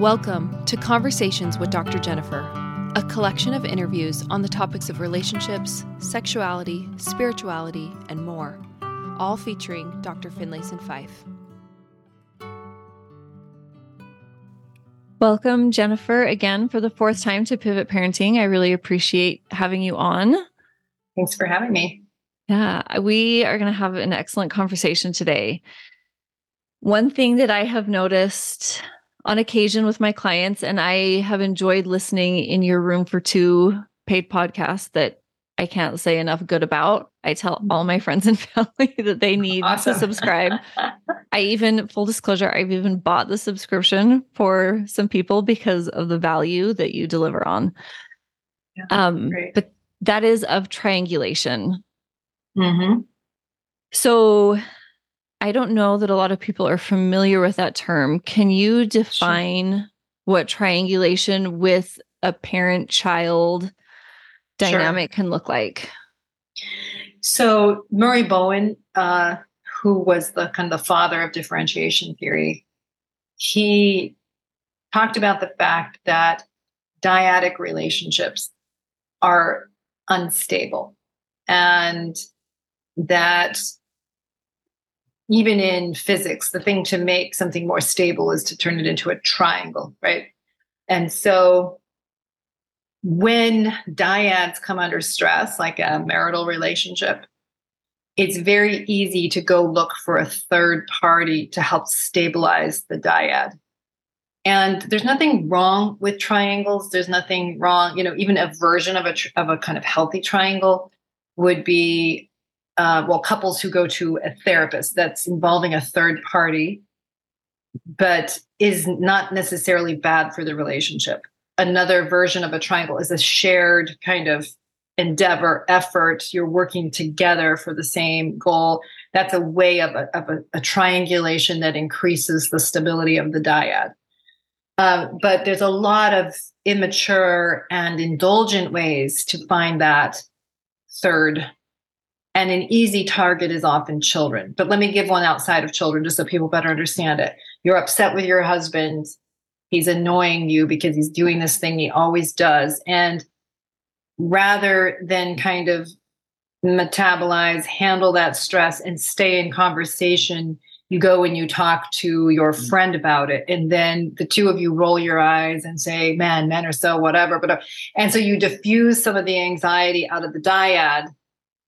Welcome to Conversations with Dr. Jennifer, a collection of interviews on the topics of relationships, sexuality, spirituality, and more, all featuring Dr. Finlayson Fife. Welcome, Jennifer, again for the fourth time to Pivot Parenting. I really appreciate having you on. Thanks for having me. Yeah, we are going to have an excellent conversation today. One thing that I have noticed on occasion with my clients, and I have enjoyed listening in your room for two paid podcasts that I can't say enough good about. I tell mm. all my friends and family that they need awesome. to subscribe. I even, full disclosure, I've even bought the subscription for some people because of the value that you deliver on. Yeah, um, but that is of triangulation. Mm-hmm. So I don't know that a lot of people are familiar with that term. Can you define sure. what triangulation with a parent child dynamic sure. can look like? So, Murray Bowen, uh, who was the kind of the father of differentiation theory, he talked about the fact that dyadic relationships are unstable and that even in physics, the thing to make something more stable is to turn it into a triangle, right? And so when dyads come under stress, like a marital relationship, it's very easy to go look for a third party to help stabilize the dyad. And there's nothing wrong with triangles. There's nothing wrong, you know, even a version of a of a kind of healthy triangle would be uh, well, couples who go to a therapist that's involving a third party, but is not necessarily bad for the relationship. Another version of a triangle is a shared kind of endeavor, effort. You're working together for the same goal. That's a way of a, of a, a triangulation that increases the stability of the dyad. Um, but there's a lot of immature and indulgent ways to find that third and an easy target is often children. But let me give one outside of children just so people better understand it. You're upset with your husband. He's annoying you because he's doing this thing he always does. And rather than kind of metabolize, handle that stress, and stay in conversation, you go and you talk to your mm. friend about it. And then the two of you roll your eyes and say, man, men are so whatever. But and so you diffuse some of the anxiety out of the dyad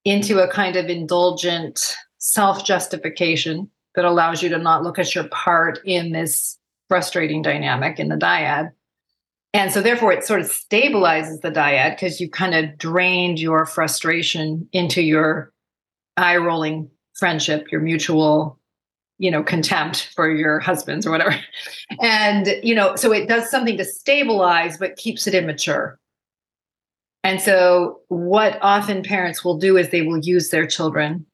into a kind of indulgent self justification that allows you to not look at your part in this frustrating dynamic in the dyad. And so, therefore, it sort of stabilizes the dyad because you kind of drained your frustration into your eye rolling friendship, your mutual, you know, contempt for your husbands or whatever. And, you know, so it does something to stabilize, but keeps it immature. And so, what often parents will do is they will use their children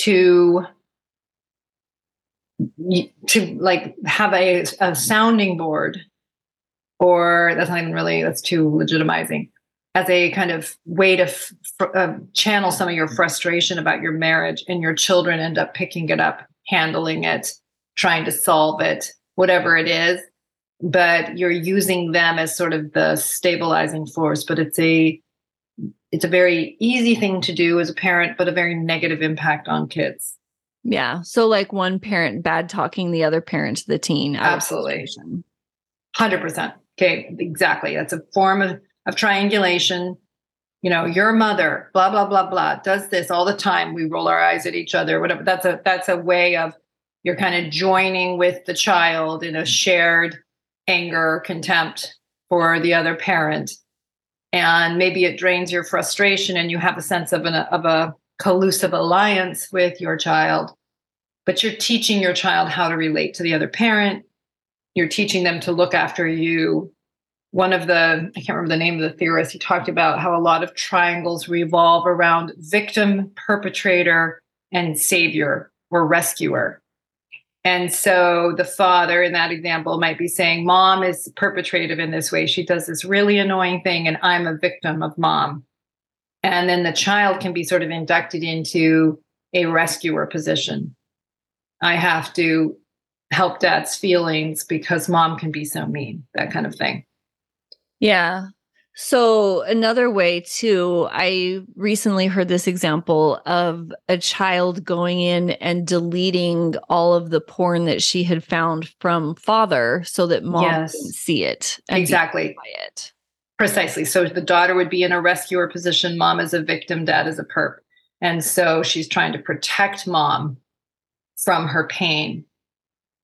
to to like have a, a sounding board or that's not even really that's too legitimizing as a kind of way to f- uh, channel some of your frustration about your marriage and your children end up picking it up handling it trying to solve it whatever it is but you're using them as sort of the stabilizing force but it's a it's a very easy thing to do as a parent but a very negative impact on kids. Yeah. So like one parent bad talking the other parent to the teen absolutely. 100% okay. Exactly. That's a form of, of triangulation. You know your mother blah blah blah blah does this all the time. We roll our eyes at each other whatever. That's a that's a way of you're kind of joining with the child in a shared anger, contempt for the other parent. And maybe it drains your frustration and you have a sense of, an, of a collusive alliance with your child. But you're teaching your child how to relate to the other parent. You're teaching them to look after you. One of the, I can't remember the name of the theorist, he talked about how a lot of triangles revolve around victim, perpetrator, and savior or rescuer. And so the father in that example might be saying, Mom is perpetrative in this way. She does this really annoying thing, and I'm a victim of mom. And then the child can be sort of inducted into a rescuer position. I have to help dad's feelings because mom can be so mean, that kind of thing. Yeah. So, another way, too, I recently heard this example of a child going in and deleting all of the porn that she had found from father so that mom yes. didn't see it. exactly. It. Precisely. So, the daughter would be in a rescuer position, mom is a victim, dad is a perp. And so, she's trying to protect mom from her pain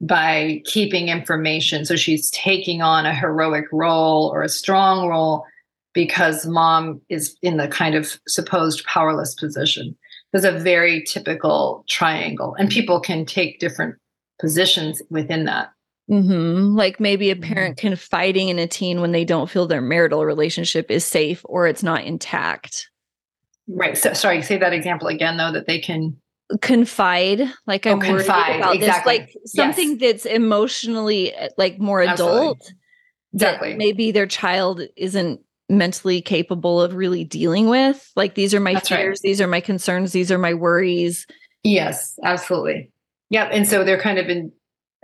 by keeping information. So, she's taking on a heroic role or a strong role because mom is in the kind of supposed powerless position. There's a very typical triangle, and people can take different positions within that. Mm-hmm. Like maybe a parent mm-hmm. confiding in a teen when they don't feel their marital relationship is safe or it's not intact. Right. So, sorry, say that example again, though, that they can confide like i'm oh, confide. about exactly. this like something yes. that's emotionally like more adult Absolutely. exactly maybe their child isn't mentally capable of really dealing with. Like these are my That's fears, right. these are my concerns, these are my worries. Yes, absolutely. Yeah. And so they're kind of in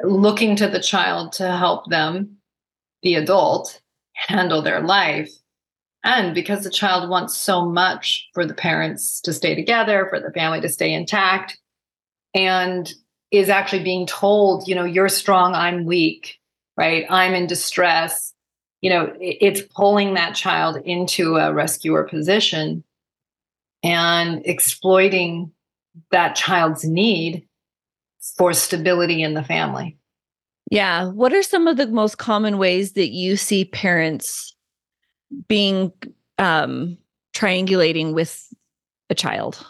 looking to the child to help them, the adult, handle their life. And because the child wants so much for the parents to stay together, for the family to stay intact, and is actually being told, you know, you're strong, I'm weak, right? I'm in distress you know it's pulling that child into a rescuer position and exploiting that child's need for stability in the family. Yeah. What are some of the most common ways that you see parents being um triangulating with a child?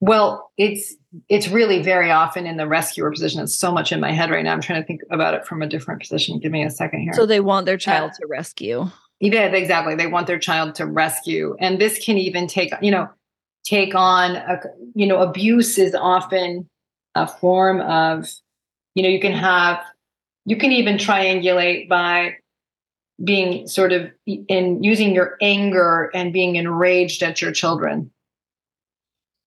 Well it's it's really very often in the rescuer position. It's so much in my head right now. I'm trying to think about it from a different position. Give me a second here. So they want their child uh, to rescue. Yeah, exactly. They want their child to rescue. And this can even take, you know, take on a, you know, abuse is often a form of, you know, you can have, you can even triangulate by being sort of in using your anger and being enraged at your children.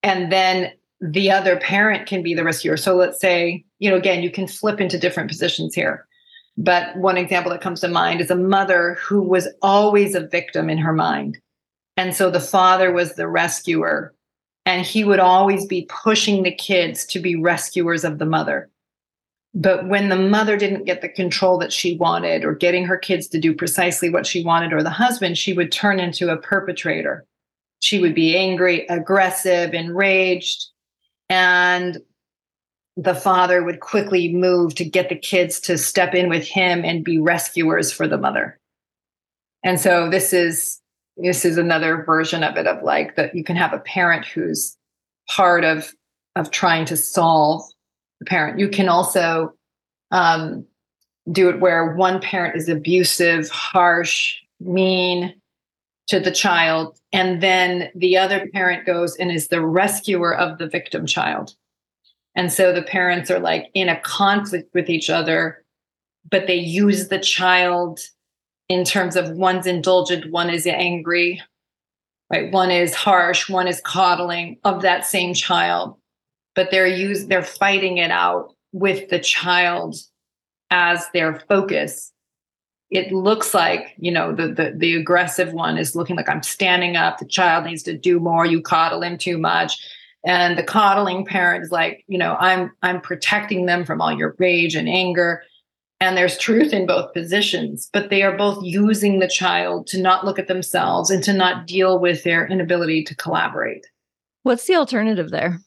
And then the other parent can be the rescuer. So let's say, you know, again, you can flip into different positions here. But one example that comes to mind is a mother who was always a victim in her mind. And so the father was the rescuer, and he would always be pushing the kids to be rescuers of the mother. But when the mother didn't get the control that she wanted, or getting her kids to do precisely what she wanted, or the husband, she would turn into a perpetrator. She would be angry, aggressive, enraged, and the father would quickly move to get the kids to step in with him and be rescuers for the mother. And so this is this is another version of it of like that you can have a parent who's part of of trying to solve the parent. You can also um, do it where one parent is abusive harsh mean to the child and then the other parent goes and is the rescuer of the victim child. And so the parents are like in a conflict with each other but they use the child in terms of one's indulgent one is angry right? One is harsh one is coddling of that same child but they're use they're fighting it out with the child as their focus it looks like you know the, the the aggressive one is looking like i'm standing up. The child needs to do more. You coddle him too much. And the coddling parent is like you know i'm i'm protecting them from all your rage and anger. And there's truth in both positions but they are both using the child to not look at themselves and to not deal with their inability to collaborate. What's the alternative there?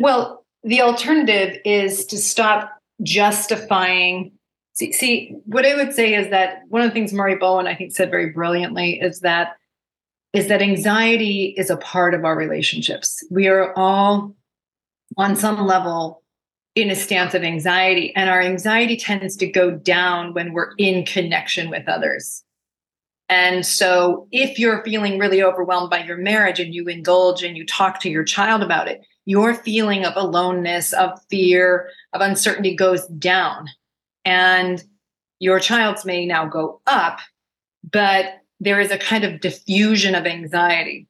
Well the alternative is to stop justifying See, see, what I would say is that one of the things Murray Bowen I think said very brilliantly is that is that anxiety is a part of our relationships. We are all on some level in a stance of anxiety, and our anxiety tends to go down when we're in connection with others. And so, if you're feeling really overwhelmed by your marriage and you indulge and you talk to your child about it, your feeling of aloneness, of fear, of uncertainty goes down and your child's may now go up, but there is a kind of diffusion of anxiety.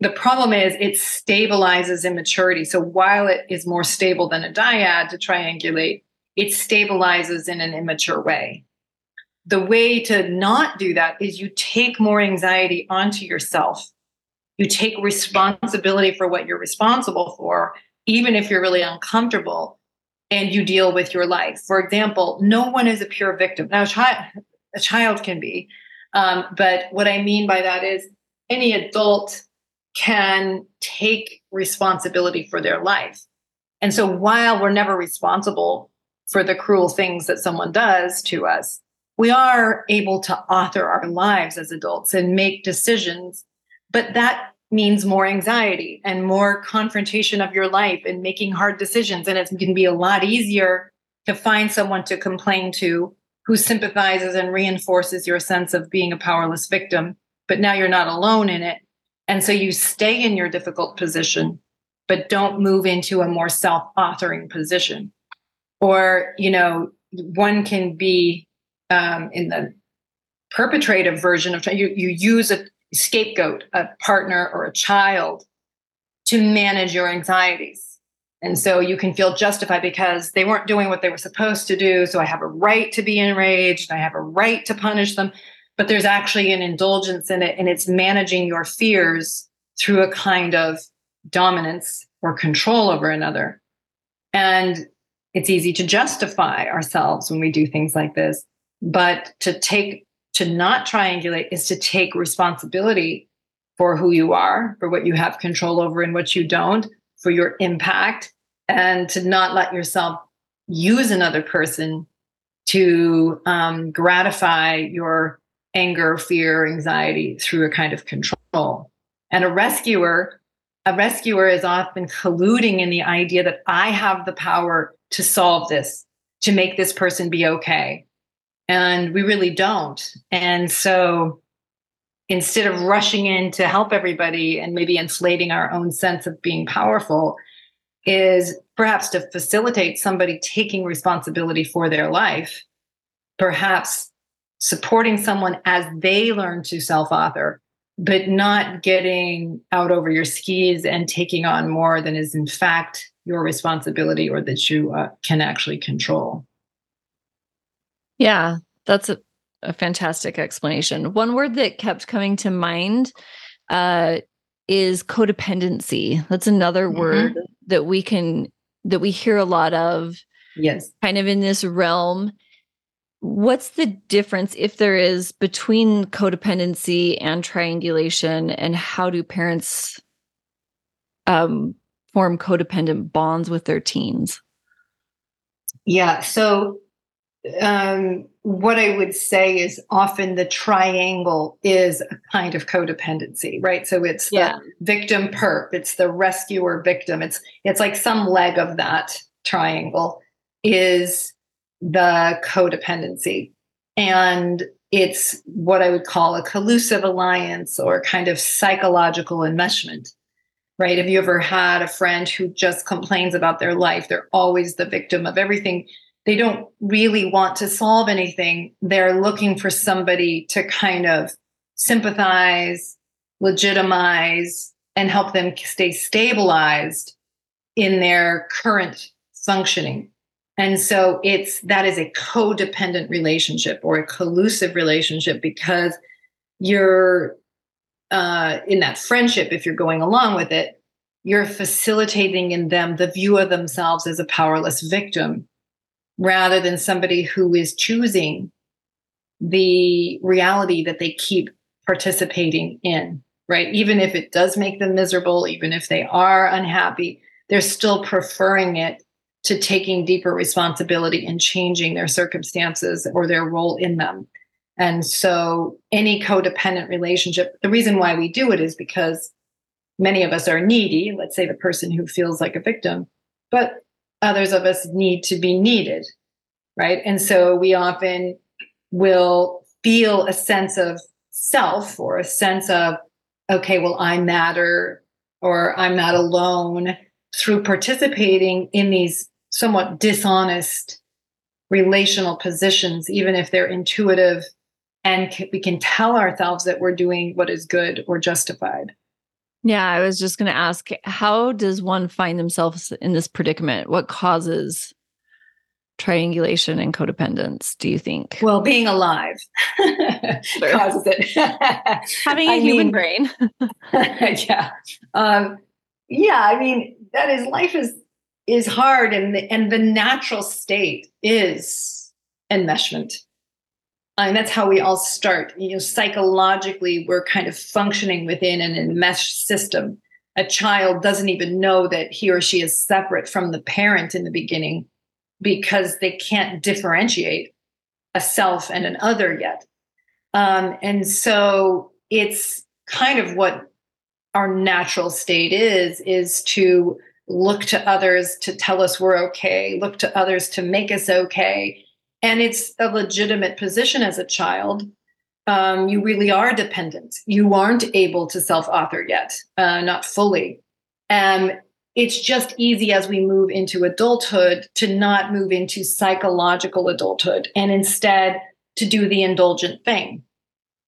the problem is it stabilizes immaturity. So while it is more stable than a dyad to triangulate, it stabilizes in an immature way. The way to not do that is you take more anxiety onto yourself. You take responsibility for what you're responsible for, even if you're really uncomfortable, and you deal with your life. For example, no one is a pure victim. Now, a child, a child can be, um, but what I mean by that is any adult can take responsibility for their life. And so while we're never responsible for the cruel things that someone does to us, we are able to author our lives as adults and make decisions. But that means more anxiety and more confrontation of your life and making hard decisions. And it can be a lot easier to find someone to complain to who sympathizes and reinforces your sense of being a powerless victim. But now you're not alone in it. And so you stay in your difficult position, but don't move into a more self authoring position or you know one can be um, in the perpetrative version of you, you use a scapegoat a partner or a child to manage your anxieties. And so you can feel justified because they weren't doing what they were supposed to do. So i have a right to be enraged. I have a right to punish them. But there's actually an indulgence in it and it's managing your fears through a kind of dominance or control over another. And it's easy to justify ourselves when we do things like this. But to take to not triangulate is to take responsibility for who you are for what you have control over and what you don't for your impact and to not let yourself use another person to um, gratify your anger fear anxiety through a kind of control and a rescuer a rescuer is often colluding in the idea that i have the power to solve this, to make this person be okay. And we really don't. And so instead of rushing in to help everybody and maybe inflating our own sense of being powerful, is perhaps to facilitate somebody taking responsibility for their life, perhaps supporting someone as they learn to self author, but not getting out over your skis and taking on more than is in fact your responsibility or that you uh, can actually control. Yeah, that's a, a, fantastic explanation. One word that kept coming to mind uh, is codependency. That's another mm-hmm. word that we can that we hear a lot of. Yes, kind of in this realm. What's the difference, if there is, between codependency and triangulation, and how do parents um, form codependent bonds with their teens? Yeah. So, um, what I would say is often the triangle is a kind of codependency, right? So it's the victim perp, it's the rescuer victim. It's it's like some leg of that triangle is the codependency. And it's what I would call a collusive alliance or kind of psychological enmeshment right? Have you ever had a friend who just complains about their life? They're always the victim of everything. They don't really want to solve anything. They're looking for somebody to kind of sympathize, legitimize, and help them stay stabilized in their current functioning. And so it's that is a codependent relationship or a collusive relationship because you're uh, in that friendship, if you're going along with it, you're facilitating in them the view of themselves as a powerless victim rather than somebody who is choosing the reality that they keep participating in, right? Even if it does make them miserable, even if they are unhappy, they're still preferring it to taking deeper responsibility and changing their circumstances or their role in them. And so, any codependent relationship, the reason why we do it is because many of us are needy, let's say the person who feels like a victim, but others of us need to be needed, right? And so, we often will feel a sense of self or a sense of, okay, well, I matter or I'm not alone through participating in these somewhat dishonest relational positions, even if they're intuitive and we can tell ourselves that we're doing what is good or justified Yeah, I was just going to ask how does one find themselves in this predicament? What causes triangulation and codependence, do you think? Well, being alive causes it. Having a I human mean, brain. yeah. Um, yeah, I mean, that is life is is hard and the, and the natural state is enmeshment. And that's how we all start. You know, psychologically, we're kind of functioning within an enmeshed system. A child doesn't even know that he or she is separate from the parent in the beginning because they can't differentiate a self and an other yet. Um, and so it's kind of what our natural state is, is to look to others to tell us we're okay, look to others to make us okay. And it's a legitimate position as a child. Um, you really are dependent. You aren't able to self author yet, uh, not fully. Um, it's just easy as we move into adulthood to not move into psychological adulthood and instead to do the indulgent thing.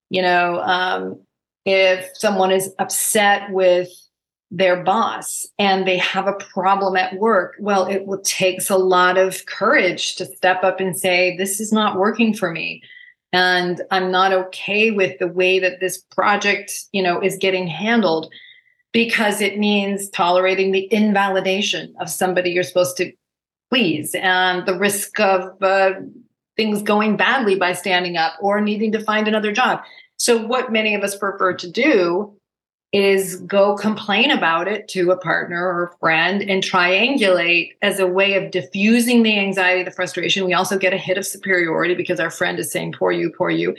You know, um, if someone is upset with their boss and they have a problem at work, well, it will takes a lot of courage to step up and say, This is not working for me. And I'm not okay with the way that this project, you know, is getting handled because it means tolerating the invalidation of somebody you're supposed to please and the risk of uh, things going badly by standing up or needing to find another job. So, what many of us prefer to do is go complain about it to a partner or a friend and triangulate as a way of diffusing the anxiety, the frustration. We also get a hit of superiority because our friend is saying, poor you, poor you.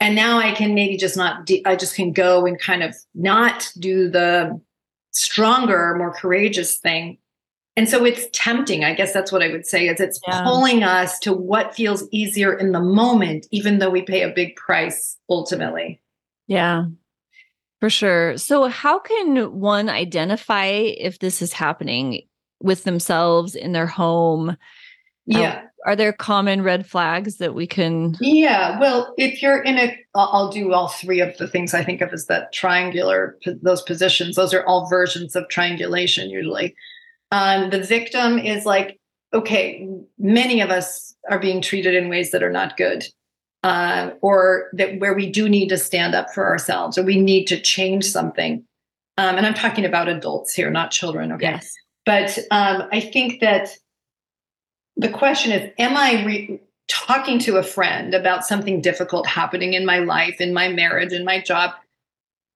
And now i can maybe just not de- i just can go and kind of not do the stronger more courageous thing. And so it's tempting. I guess that's what i would say is it's yeah. pulling us to what feels easier in the moment even though we pay a big price ultimately. Yeah for sure. So how can one identify if this is happening with themselves in their home? Yeah. um, are there common red flags that we can yeah well if you're in a i'll do all three of the things i think of as that triangular those positions. Those are all versions of triangulation usually. Um, the victim is like okay many of us are being treated in ways that are not good uh, or that where we do need to stand up for ourselves or we need to change something. Um, and i'm talking about adults here not children okay? Yes. but um, i think that the question is am i re- talking to a friend about something difficult happening in my life in my marriage in my job?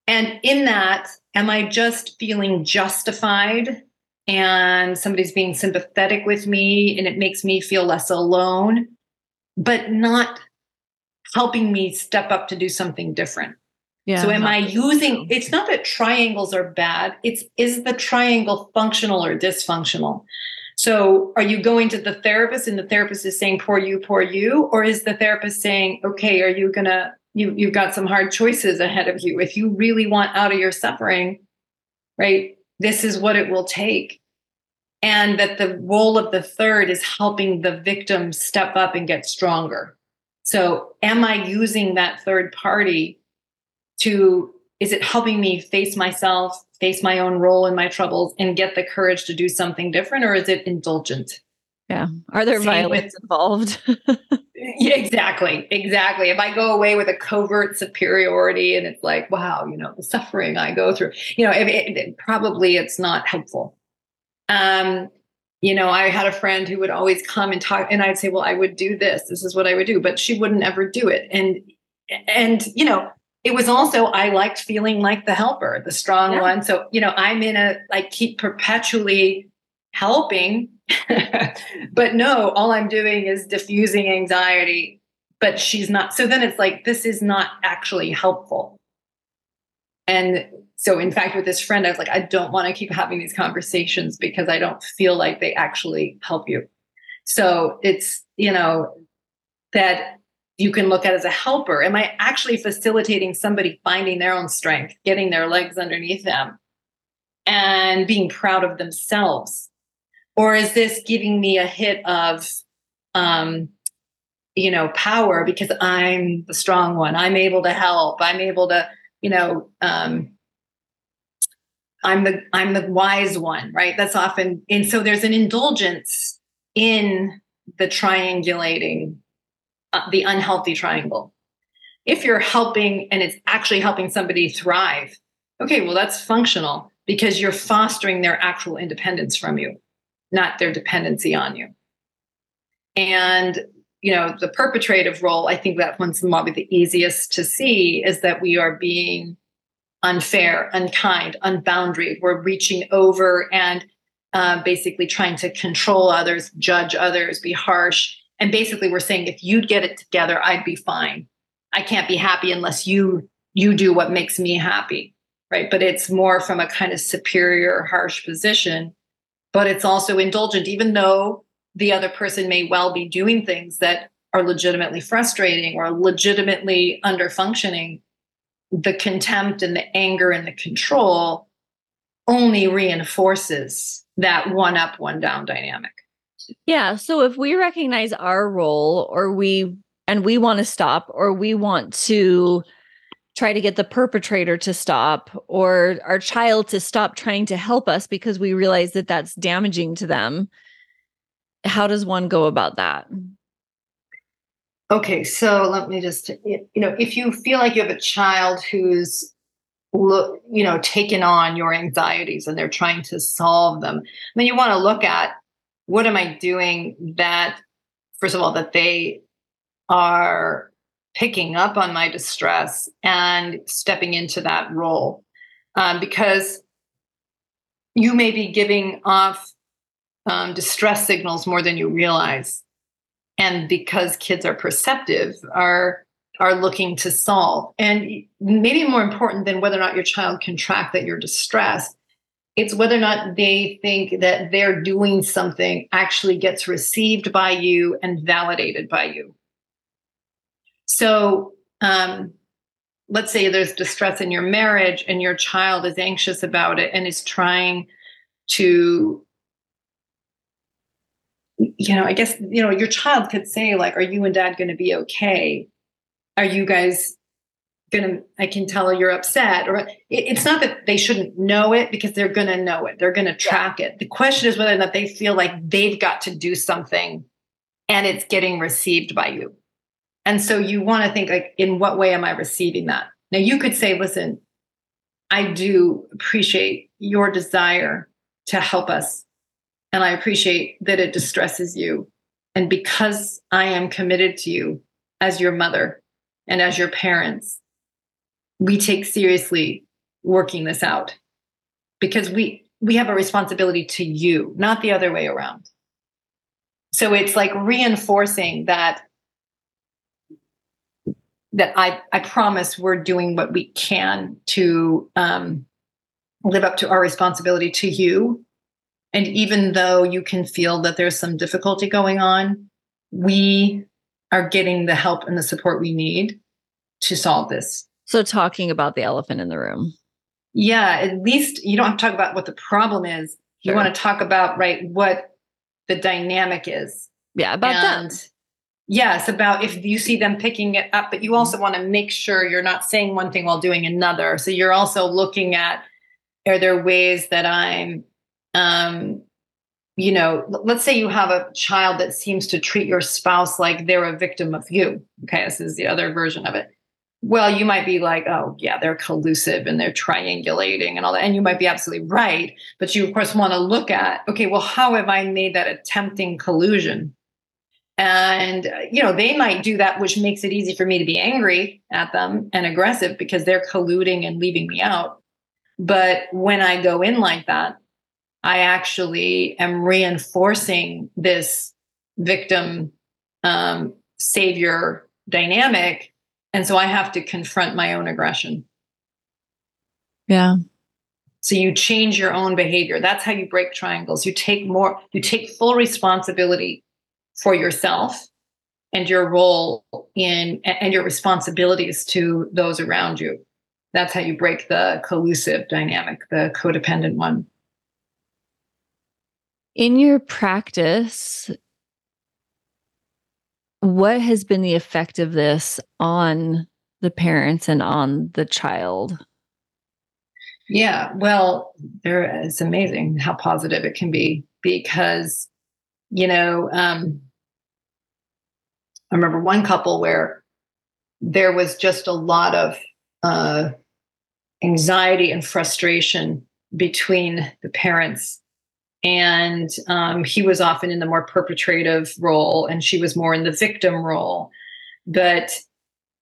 And in that am i just feeling justified and somebody's being sympathetic with me and it makes me feel less alone? But not helping me step up to do something different yeah, so am i using it's not that triangles are bad it's is the triangle functional or dysfunctional so are you going to the therapist and the therapist is saying poor you, poor you? Or is the therapist saying, okay, are you gonna you you've got some hard choices ahead of you. If you really want out of your suffering, right? This is what it will take. And that the role of the third is helping the victim step up and get stronger. So am I using that third party to is it helping me face myself face my own role in my troubles and get the courage to do something different or is it indulgent? Yeah. Are there Same violence with, involved? Yeah exactly. Exactly. If i go away with a covert superiority and it's like wow you know the suffering i go through you know it, it, it, probably it's not helpful. Um you know i had a friend who would always come and talk and i'd say well i would do this this is what i would do but she wouldn't ever do it and and you know it was also I liked feeling like the helper, the strong yeah. one. So, you know, I'm in a like keep perpetually helping. but no, all I'm doing is diffusing anxiety, but she's not. So then it's like this is not actually helpful. And so in fact with this friend I was like I don't want to keep having these conversations because I don't feel like they actually help you. So it's, you know, that you can look at as a helper. Am I actually facilitating somebody finding their own strength, getting their legs underneath them, and being proud of themselves? Or is this giving me a hit of, um, you know, power because I'm the strong one? I'm able to help. I'm able to, you know, um, I'm the I'm the wise one, right? That's often and so there's an indulgence in the triangulating, uh, the unhealthy triangle. If you're helping and it's actually helping somebody thrive, okay, well that's functional because you're fostering their actual independence from you, not their dependency on you. And you know, the perpetrative role, I think that one's probably the easiest to see is that we are being unfair, unkind, unboundary. We're reaching over and uh, basically trying to control others, judge others, be harsh. And basically, we're saying if you'd get it together, I'd be fine. I can't be happy unless you you do what makes me happy, right? But it's more from a kind of superior, harsh position. But it's also indulgent, even though the other person may well be doing things that are legitimately frustrating or legitimately under functioning the contempt and the anger and the control only reinforces that one up, one down dynamic. Yeah. So if we recognize our role or we, and we want to stop or we want to try to get the perpetrator to stop or our child to stop trying to help us because we realize that that's damaging to them, how does one go about that? Okay, so let me just, you know, if you feel like you have a child who's look, you know, taken on your anxieties and they're trying to solve them, then you want to look at what am I doing that, first of all, that they are picking up on my distress and stepping into that role. Um, because you may be giving off um, distress signals more than you realize and because kids are perceptive are are looking to solve. And maybe more important than whether or not your child can track that you're distressed it's whether or not they think that they're doing something actually gets received by you and validated by you. So um, let's say there's distress in your marriage and your child is anxious about it and is trying to you know, I guess, you know, your child could say, like, are you and dad going to be okay? Are you guys going to, I can tell you're upset. Or it, it's not that they shouldn't know it because they're going to know it, they're going to track it. The question is whether or not they feel like they've got to do something and it's getting received by you. And so you want to think, like, in what way am I receiving that? Now, you could say, listen, I do appreciate your desire to help us and I appreciate that it distresses you. And because I am committed to you as your mother and as your parents, we take seriously working this out because we we have a responsibility to you, not the other way around. So it's like reinforcing that that I, I promise we're doing what we can to um, live up to our responsibility to you and even though you can feel that there's some difficulty going on, we are getting the help and the support we need to solve this. So, talking about the elephant in the room. Yeah, at least you don't have to talk about what the problem is. Sure. You want to talk about, right, what the dynamic is. Yeah, about and, that. Yes, about if you see them picking it up, but you also mm-hmm. want to make sure you're not saying one thing while doing another. So you're also looking at are there ways that I'm um, you know, let's say you have a child that seems to treat your spouse like they're a victim of you. Okay, this is the other version of it. Well, you might be like, oh, yeah, they're collusive and they're triangulating and all that. And you might be absolutely right. But you, of course, want to look at, okay, well, how have I made that a tempting collusion? And, you know, they might do that, which makes it easy for me to be angry at them and aggressive because they're colluding and leaving me out. But when I go in like that, I actually am reinforcing this victim um, savior dynamic. And so I have to confront my own aggression. Yeah. So you change your own behavior. That's how you break triangles. You take more, you take full responsibility for yourself and your role in and your responsibilities to those around you. That's how you break the collusive dynamic, the codependent one. In your practice, what has been the effect of this on the parents and on the child? Yeah, well, there it's amazing how positive it can be because, you know, um, I remember one couple where there was just a lot of uh, anxiety and frustration between the parents. And um, he was often in the more perpetrative role, and she was more in the victim role. But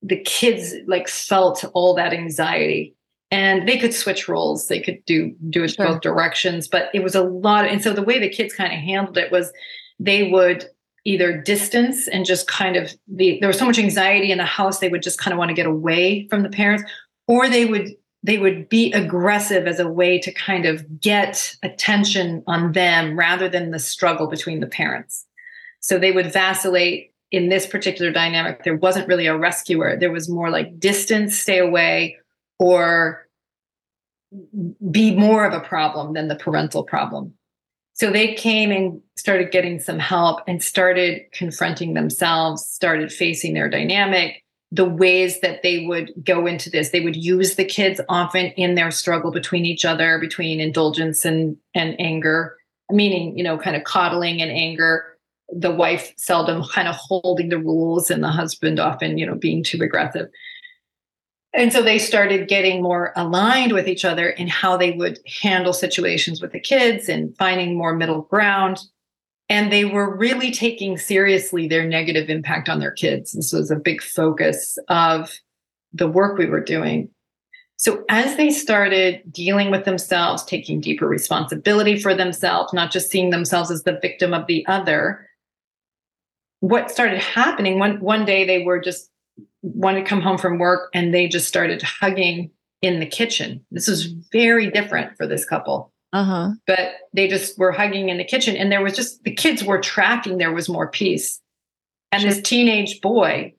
the kids like felt all that anxiety and they could switch roles they could do do it sure. both directions but it was a lot and so the way the kids kind of handled it was they would either distance and just kind of the there was so much anxiety in the house they would just kind of want to get away from the parents or they would they would be aggressive as a way to kind of get attention on them rather than the struggle between the parents. So they would vacillate in this particular dynamic. There wasn't really a rescuer. There was more like distance stay away or be more of a problem than the parental problem. So they came and started getting some help and started confronting themselves, started facing their dynamic, the ways that they would go into this. They would use the kids often in their struggle between each other, between indulgence and, and anger, meaning, you know, kind of coddling and anger. The wife seldom kind of holding the rules and the husband often, you know, being too aggressive. And so they started getting more aligned with each other in how they would handle situations with the kids and finding more middle ground. And they were really taking seriously their negative impact on their kids. This was a big focus of the work we were doing. So, as they started dealing with themselves, taking deeper responsibility for themselves, not just seeing themselves as the victim of the other, what started happening one, one day they were just wanted to come home from work and they just started hugging in the kitchen. This was very different for this couple. Uh-huh. But they just were hugging in the kitchen and there was just the kids were tracking there was more peace. And sure. this teenage boy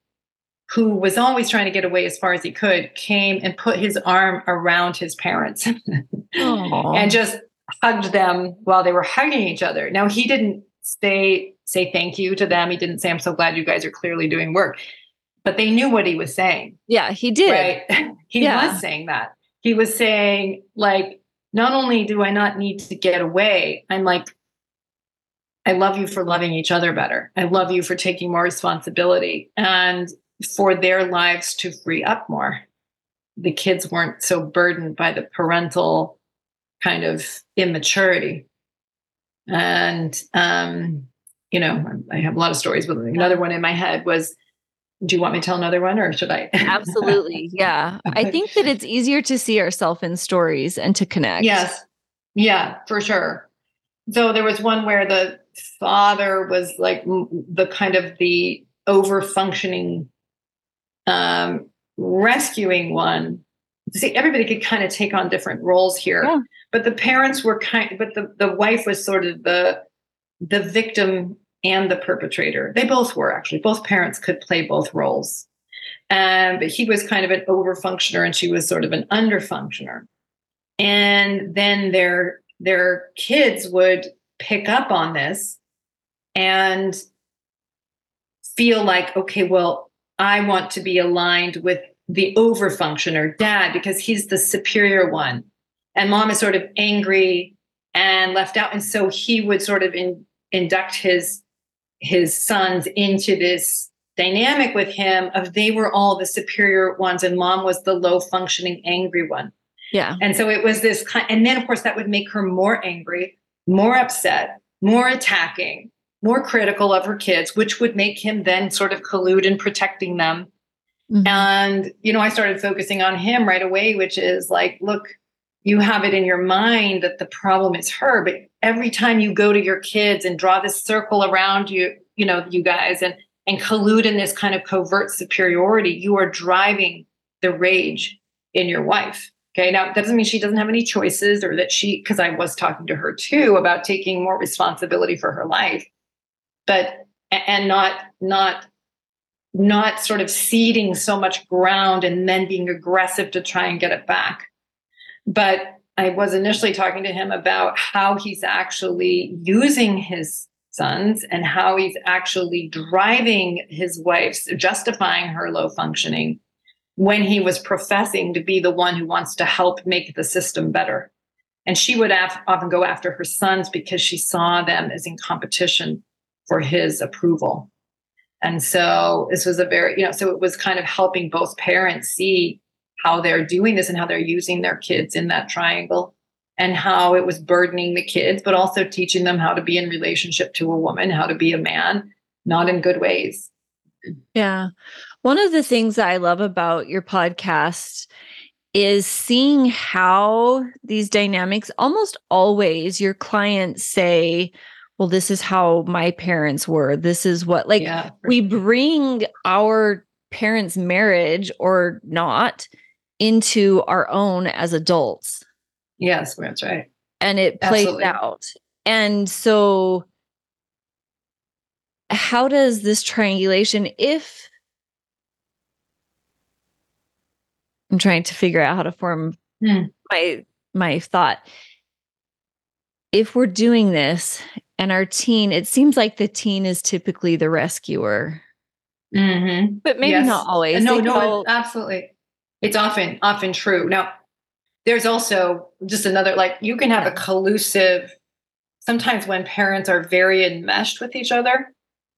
who was always trying to get away as far as he could came and put his arm around his parents and just hugged them while they were hugging each other. Now he didn't say say thank you to them. He didn't say I'm so glad you guys are clearly doing work but they knew what he was saying. Yeah, he did. Right? he yeah. was saying that. He was saying, like, not only do I not need to get away, I'm like, I love you for loving each other better. I love you for taking more responsibility and for their lives to free up more. The kids weren't so burdened by the parental kind of immaturity. And, um, you know, I have a lot of stories, but another one in my head was do you want me to tell another one or should I? Absolutely. Yeah. I think that it's easier to see ourselves in stories and to connect. Yes. Yeah, for sure. So there was one where the father was like the kind of the over functioning um rescuing one. See, everybody could kind of take on different roles here. Yeah. But the parents were kind but the, the wife was sort of the the victim and the perpetrator. They both were actually, both parents could play both roles. Um, but he was kind of an over functioner and she was sort of an under functioner. And then their their kids would pick up on this and feel like, okay, well, I want to be aligned with the over functioner, dad, because he's the superior one. And mom is sort of angry and left out. And so he would sort of in, induct his his sons into this dynamic with him of they were all the superior ones and mom was the low functioning angry one. Yeah. And so it was this kind and then of course that would make her more angry more upset more attacking more critical of her kids which would make him then sort of collude in protecting them. Mm-hmm. and you know i started focusing on him right away which is like look you have it in your mind that the problem is her but every time you go to your kids and draw this circle around you you know you guys and and collude in this kind of covert superiority you are driving the rage in your wife. Okay now that doesn't mean she doesn't have any choices or that she because i was talking to her too about taking more responsibility for her life but and not not not sort of ceding so much ground and then being aggressive to try and get it back but I was initially talking to him about how he's actually using his sons and how he's actually driving his wife's justifying her low functioning when he was professing to be the one who wants to help make the system better. And she would af- often go after her sons because she saw them as in competition for his approval. And so this was a very, you know, so it was kind of helping both parents see how they're doing this and how they're using their kids in that triangle and how it was burdening the kids, but also teaching them how to be in relationship to a woman, how to be a man, not in good ways. Yeah. One of the things that I love about your podcast is seeing how these dynamics almost always your clients say, well, this is how my parents were. This is what, like, yeah, we bring our parents' marriage or not into our own as adults. Yes, that's right. And it plays Absolutely. out. And so, how does this triangulation, if I'm trying to figure out how to form hmm. my my thought, if we're doing this and our teen, it seems like the teen is typically the rescuer. Mm-hmm. But maybe yes. not always. No, no, absolutely. It's often, often true. Now, there's also just another, like, you can have a collusive, sometimes when parents are very enmeshed with each other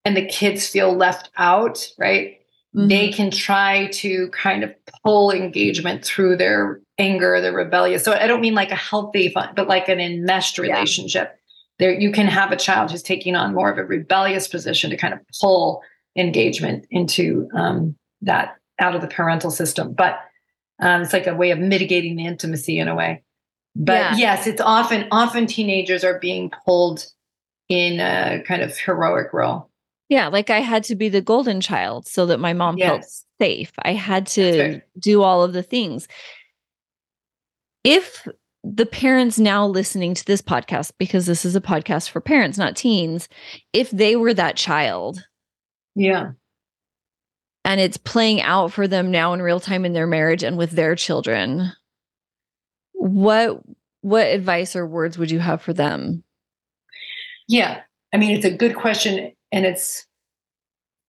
and the kids feel left out, right? Mm-hmm. They can try to kind of pull engagement through their anger, their rebellious. So I don't mean like a healthy, but like an enmeshed relationship. Yeah there you can have a child who's taking on more of a rebellious position to kind of pull engagement into um, that out of the parental system but um, it's like a way of mitigating the intimacy in a way but yeah. yes it's often often teenagers are being pulled in a kind of heroic role yeah like i had to be the golden child so that my mom yes. felt safe i had to right. do all of the things if the parents now listening to this podcast, because this is a podcast for parents, not teens, if they were that child. Yeah. And it's playing out for them now in real time in their marriage and with their children. What what advice or words would you have for them? Yeah. I mean, it's a good question and it's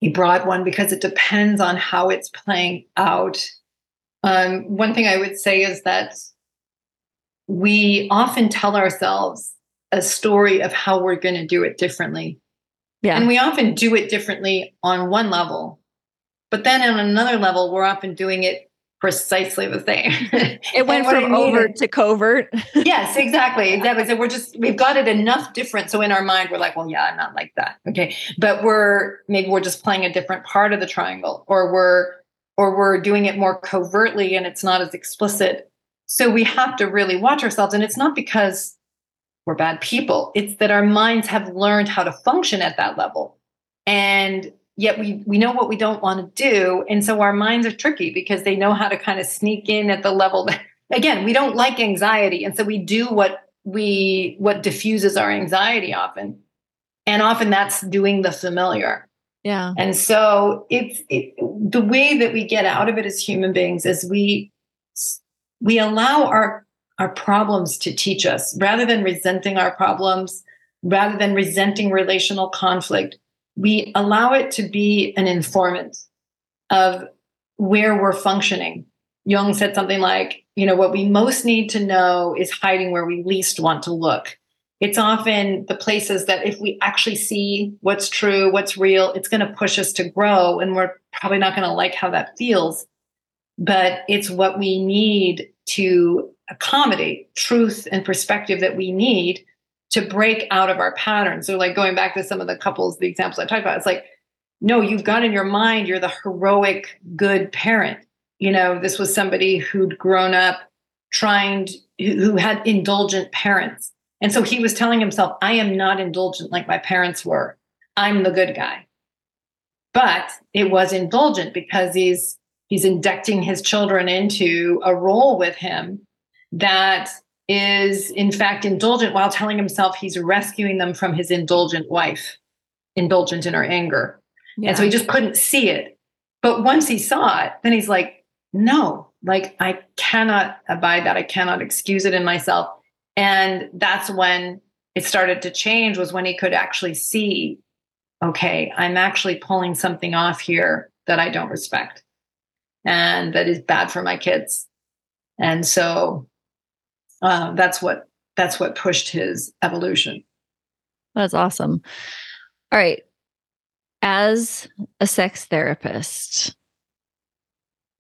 a broad one because it depends on how it's playing out. Um, one thing I would say is that we often tell ourselves a story of how we're going to do it differently. Yeah. And we often do it differently on one level. But then on another level, we're often doing it precisely the same. it went from overt to covert. yes, exactly. Exactly. So we're just we've got it enough different. So in our mind, we're like, well, yeah, I'm not like that. Okay. But we're maybe we're just playing a different part of the triangle, or we're or we're doing it more covertly and it's not as explicit so we have to really watch ourselves. And it's not because we're bad people, it's that our minds have learned how to function at that level. And yet we we know what we don't want to do and so our minds are tricky because they know how to kind of sneak in at the level that again we don't like anxiety and so we do what we what diffuses our anxiety often. And often that's doing the familiar. Yeah. And so it's it, the way that we get out of it as human beings is we we allow our our problems to teach us rather than resenting our problems rather than resenting relational conflict we allow it to be an informant of where we're functioning. Jung said something like you know what we most need to know is hiding where we least want to look. It's often the places that if we actually see what's true what's real it's going to push us to grow and we're probably not going to like how that feels. But it's what we need to accommodate truth and perspective that we need to break out of our patterns. So, like going back to some of the couples, the examples I talked about, it's like, no, you've got in your mind, you're the heroic, good parent. You know, this was somebody who'd grown up trying, to, who had indulgent parents. And so he was telling himself, I am not indulgent like my parents were. I'm the good guy. But it was indulgent because he's he's inducting his children into a role with him that is in fact indulgent while telling himself he's rescuing them from his indulgent wife indulgent in her anger yeah. and so he just couldn't see it but once he saw it then he's like no like i cannot abide that i cannot excuse it in myself and that's when it started to change was when he could actually see okay i'm actually pulling something off here that i don't respect and that is bad for my kids. And so uh, that's what that's what pushed his evolution. That's awesome. All right. As a sex therapist,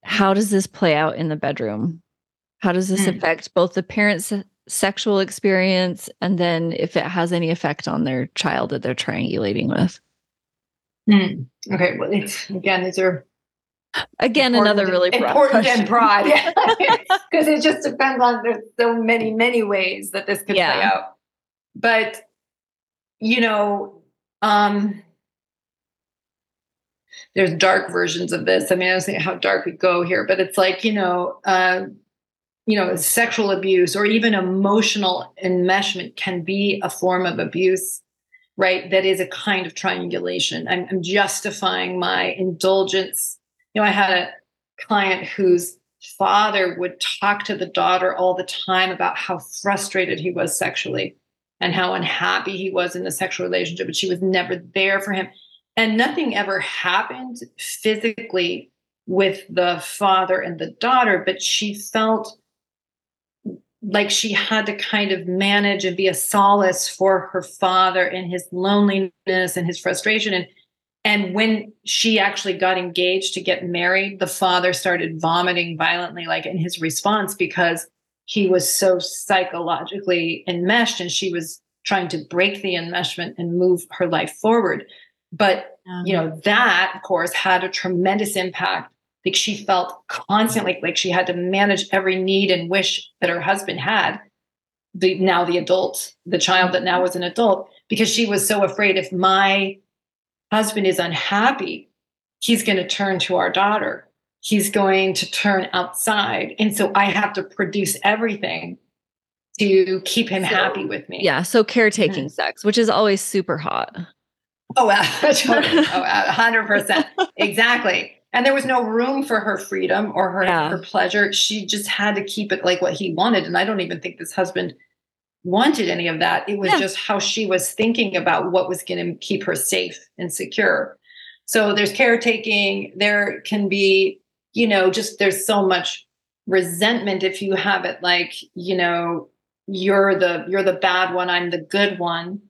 how does this play out in the bedroom? How does this mm. affect both the parents' sexual experience and then if it has any effect on their child that they're triangulating with? Mm. Okay. Well, it's again, these are again another really broad important question. and broad. Because it just depends on there's so many many ways that this could yeah. play out. But you know um there's dark versions of this. I mean i don't know how dark we go here but it's like you know uh you know sexual abuse or even emotional enmeshment can be a form of abuse right? That is a kind of triangulation. I'm, I'm justifying my indulgence know, I had a client whose father would talk to the daughter all the time about how frustrated he was sexually and how unhappy he was in the sexual relationship, but she was never there for him. And nothing ever happened physically with the father and the daughter, but she felt like she had to kind of manage and be a solace for her father in his loneliness and his frustration. And and when she actually got engaged to get married, the father started vomiting violently, like in his response, because he was so psychologically enmeshed and she was trying to break the enmeshment and move her life forward. But, mm-hmm. you know, that, of course, had a tremendous impact. Like she felt constantly like she had to manage every need and wish that her husband had. The now the adult, the child that now was an adult, because she was so afraid if my husband is unhappy, he's going to turn to our daughter. He's going to turn outside. And so I have to produce everything to keep him so, happy with me. Yeah. So caretaking mm-hmm. sex, which is always super hot. Oh, uh, oh 100%. exactly. And there was no room for her freedom or her, yeah. her pleasure. She just had to keep it like what he wanted. And I don't even think this husband wanted any of that. It was yeah. just how she was thinking about what was going to keep her safe and secure. So there's caretaking. There can be, you know, just there's so much resentment if you have it like, you know, you're the you're the bad one, I'm the good one.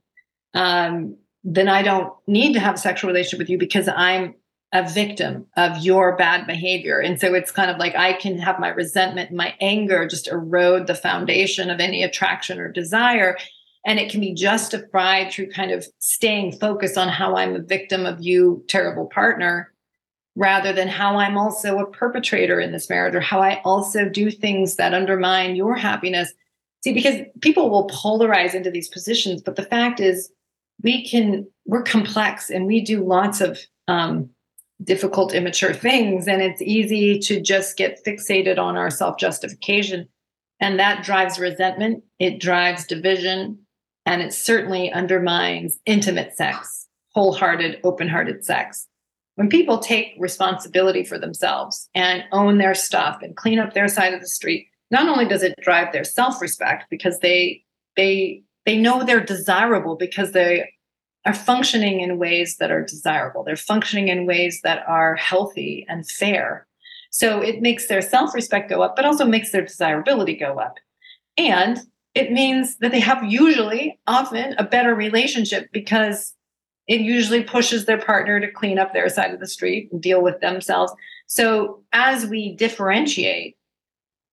Um, then I don't need to have a sexual relationship with you because I'm a victim of your bad behavior. And so it's kind of like I can have my resentment my anger just erode the foundation of any attraction or desire. And it can be justified through kind of staying focused on how I'm a victim of you, terrible partner, rather than how I'm also a perpetrator in this marriage or how I also do things that undermine your happiness. See, because people will polarize into these positions, but the fact is, we can, we're complex and we do lots of um, difficult, immature things. And it's easy to just get fixated on our self justification. And that drives resentment, it drives division, and it certainly undermines intimate sex, wholehearted, open hearted sex. When people take responsibility for themselves and own their stuff and clean up their side of the street, not only does it drive their self respect because they, they, they know they're desirable because they are functioning in ways that are desirable. They're functioning in ways that are healthy and fair. So it makes their self respect go up, but also makes their desirability go up. And it means that they have usually, often, a better relationship because it usually pushes their partner to clean up their side of the street and deal with themselves. So as we differentiate,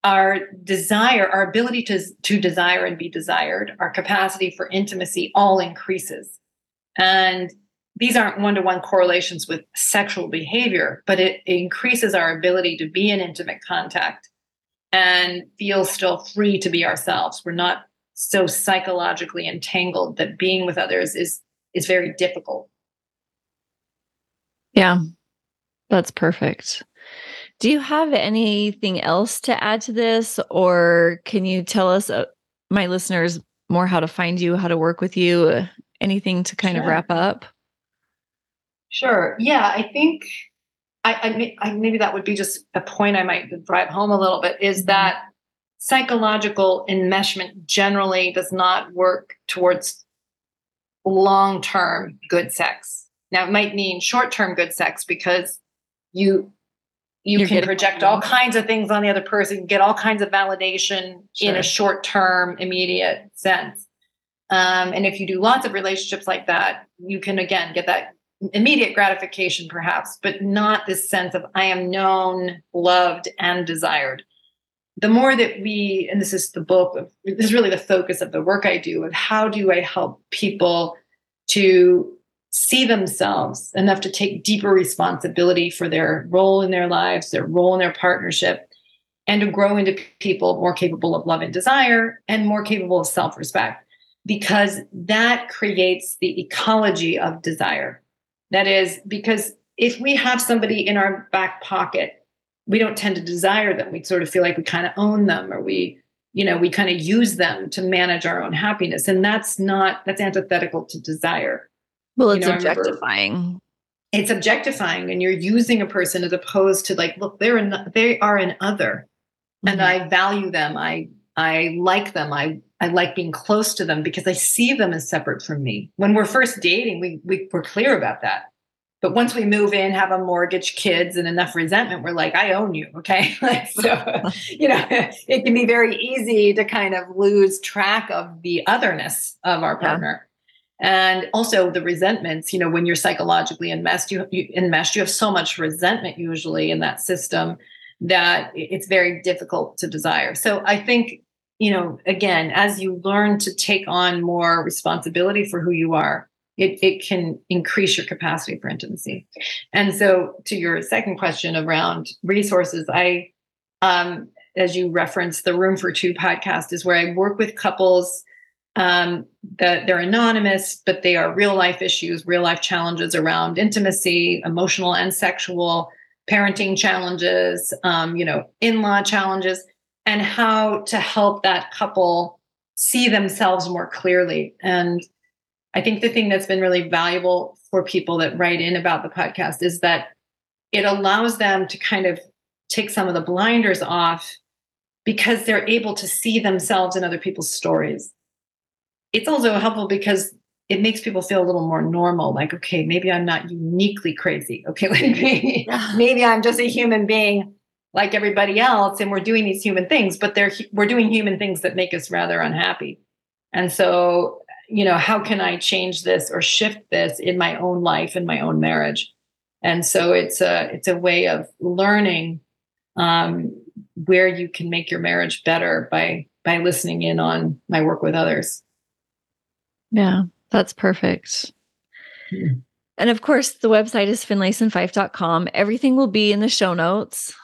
our desire, our ability to, to desire and be desired, our capacity for intimacy all increases. And these aren't one to one correlations with sexual behavior, but it, increases our ability to be in intimate contact and feel still free to be ourselves. We're not so psychologically entangled that being with others is is very difficult. Yeah. That's perfect. Do you have anything else to add to this or can you tell us uh, my listeners more how to find you, how to work with you, anything to kind sure. of wrap up? Sure. Yeah, I think I, I, I, maybe that would be just a point I might drive home a little bit is mm-hmm. that psychological enmeshment generally does not work towards long term good sex. Now, it might mean short term good sex because you you You're can project all kinds of things on the other person, get all kinds of validation sure. in a short term, immediate sense. Um, and if you do lots of relationships like that, you can again get that immediate gratification, perhaps, but not this sense of I am known, loved, and desired. The more that we, and this is the bulk of this is really the focus of the work I do, of how do I help people to see themselves enough to take deeper responsibility for their role in their lives, their role in their partnership, and to grow into people more capable of love and desire and more capable of self respect, because that creates the ecology of desire. That is, because if we have somebody in our back pocket, we don't tend to desire them. We sort of feel like we kind of own them or we, you know, we kind of use them to manage our own happiness. And that's not, that's antithetical to desire. Well, it's you know, objectifying. It's objectifying, and you're using a person as opposed to like, look, they're an, they are an other, mm-hmm. and I value them. I I like them. I I like being close to them because I see them as separate from me. When we're first dating, we, we we're clear about that. But once we move in, have a mortgage, kids, and enough resentment, we're like, I own you. Okay. so, you know, it can be very easy to kind of lose track of the otherness of our partner and also the resentments you know when you're psychologically enmeshed you, you enmeshed you have so much resentment usually in that system that it's very difficult to desire so i think you know again as you learn to take on more responsibility for who you are it, it can increase your capacity for intimacy. And so to your second question around resources i um as you referenced the room for two podcast is where i work with couples um, that they're anonymous, but they are real life issues, real life challenges around intimacy, emotional and sexual, parenting challenges, um, you know, in law challenges, and how to help that couple see themselves more clearly. And I think the thing that's been really valuable for people that write in about the podcast is that it allows them to kind of take some of the blinders off because they're able to see themselves in other people's stories. It's also helpful because it makes people feel a little more normal like okay maybe i'm not uniquely crazy. Okay maybe, maybe i'm just a human being like everybody else and we're doing these human things but they're we're doing human things that make us rather unhappy and so you know how can i change this or shift this in my own life and my own marriage and so it's a it's a way of learning um, where you can make your marriage better by by listening in on my work with others yeah, that's perfect. Yeah. And of course, the website is finlaysonfife.com. Everything will be in the show notes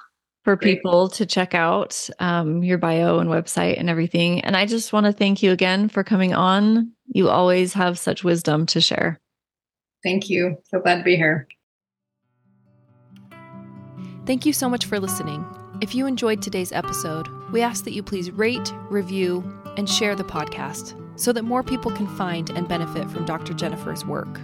for people to check out um, your bio and website and everything. And I just want to thank you again for coming on. You always have such wisdom to share. Thank you. So glad to be here. Thank you so much for listening. If you enjoyed today's episode, we ask that you please rate, review, and share the podcast so that more people can find and benefit from Dr. Jennifer's work.